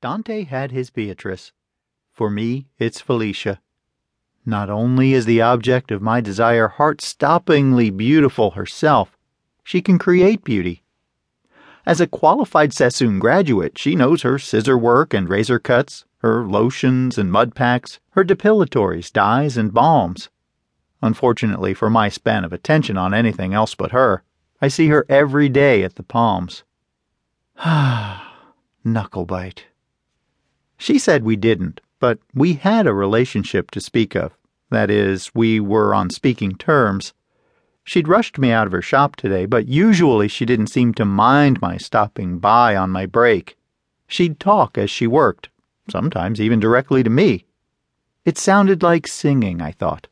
Dante had his Beatrice. For me, it's Felicia. Not only is the object of my desire heart stoppingly beautiful herself, she can create beauty. As a qualified Sassoon graduate, she knows her scissor work and razor cuts, her lotions and mud packs, her depilatories, dyes, and balms. Unfortunately for my span of attention on anything else but her, I see her every day at the Palms. Ah, knucklebite. She said we didn't, but we had a relationship to speak of. That is, we were on speaking terms. She'd rushed me out of her shop today, but usually she didn't seem to mind my stopping by on my break. She'd talk as she worked, sometimes even directly to me. It sounded like singing, I thought.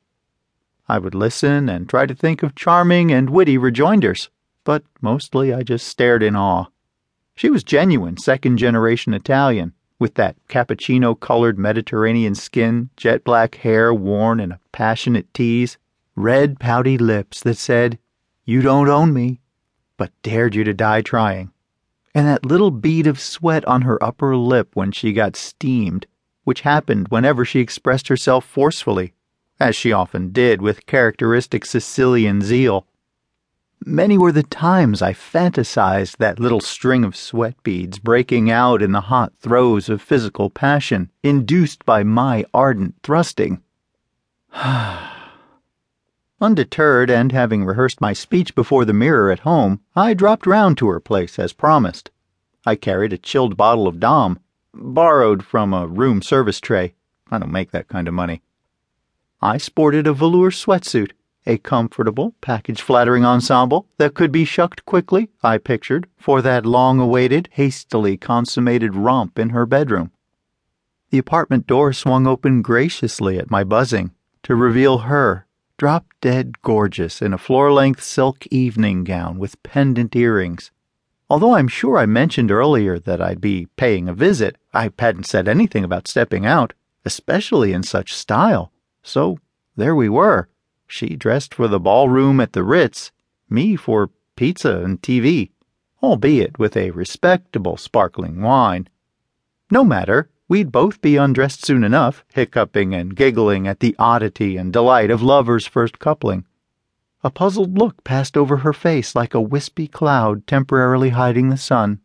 I would listen and try to think of charming and witty rejoinders, but mostly I just stared in awe. She was genuine second generation Italian with that cappuccino colored Mediterranean skin, jet black hair worn in a passionate tease, red pouty lips that said, You don't own me, but dared you to die trying, and that little bead of sweat on her upper lip when she got steamed, which happened whenever she expressed herself forcefully, as she often did with characteristic Sicilian zeal. Many were the times I fantasized that little string of sweat beads breaking out in the hot throes of physical passion induced by my ardent thrusting. Undeterred, and having rehearsed my speech before the mirror at home, I dropped round to her place as promised. I carried a chilled bottle of Dom, borrowed from a room service tray. I don't make that kind of money. I sported a velour sweatsuit a comfortable, package flattering ensemble that could be shucked quickly, I pictured, for that long awaited, hastily consummated romp in her bedroom. The apartment door swung open graciously at my buzzing to reveal her, drop dead gorgeous in a floor length silk evening gown with pendant earrings. Although I'm sure I mentioned earlier that I'd be paying a visit, I hadn't said anything about stepping out, especially in such style. So there we were she dressed for the ballroom at the Ritz, me for pizza and TV, albeit with a respectable sparkling wine. No matter, we'd both be undressed soon enough, hiccuping and giggling at the oddity and delight of lovers' first coupling. A puzzled look passed over her face like a wispy cloud temporarily hiding the sun.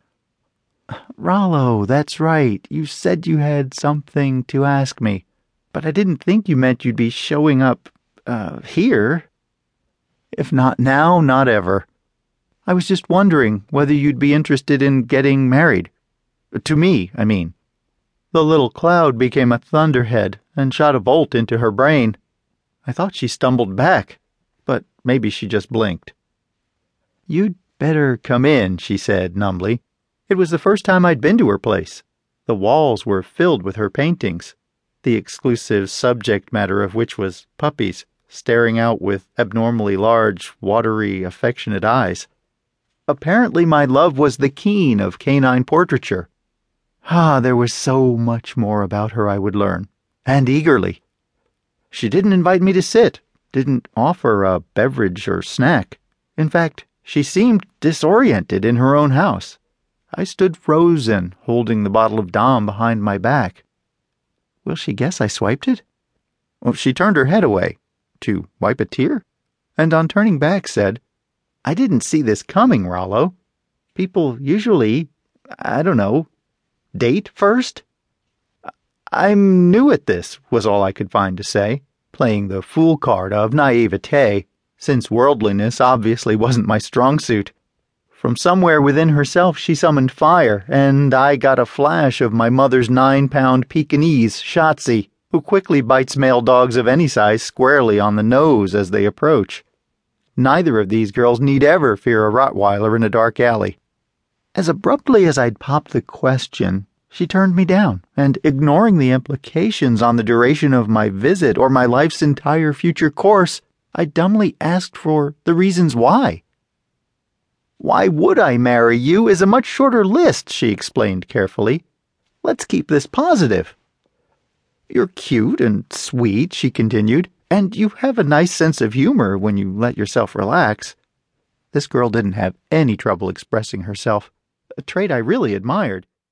Rollo, that's right. You said you had something to ask me, but I didn't think you meant you'd be showing up uh, here. If not now, not ever. I was just wondering whether you'd be interested in getting married. To me, I mean. The little cloud became a thunderhead and shot a bolt into her brain. I thought she stumbled back, but maybe she just blinked. You'd better come in, she said numbly. It was the first time I'd been to her place. The walls were filled with her paintings, the exclusive subject matter of which was puppies staring out with abnormally large, watery, affectionate eyes. Apparently, my love was the keen of canine portraiture. Ah, there was so much more about her I would learn, and eagerly. She didn't invite me to sit, didn't offer a beverage or snack. In fact, she seemed disoriented in her own house. I stood frozen, holding the bottle of Dom behind my back. Will she guess I swiped it? Well, she turned her head away, to wipe a tear, and on turning back said, I didn't see this coming, Rollo. People usually, I don't know, date first? I'm new at this, was all I could find to say, playing the fool card of naivete, since worldliness obviously wasn't my strong suit. From somewhere within herself she summoned fire, and I got a flash of my mother's nine pound Pekingese, Shotzi who quickly bites male dogs of any size squarely on the nose as they approach. Neither of these girls need ever fear a Rottweiler in a dark alley. As abruptly as I'd popped the question, she turned me down, and ignoring the implications on the duration of my visit or my life's entire future course, I dumbly asked for the reasons why. Why would I marry you is a much shorter list, she explained carefully. Let's keep this positive. You're cute and sweet, she continued, and you have a nice sense of humor when you let yourself relax. This girl didn't have any trouble expressing herself, a trait I really admired.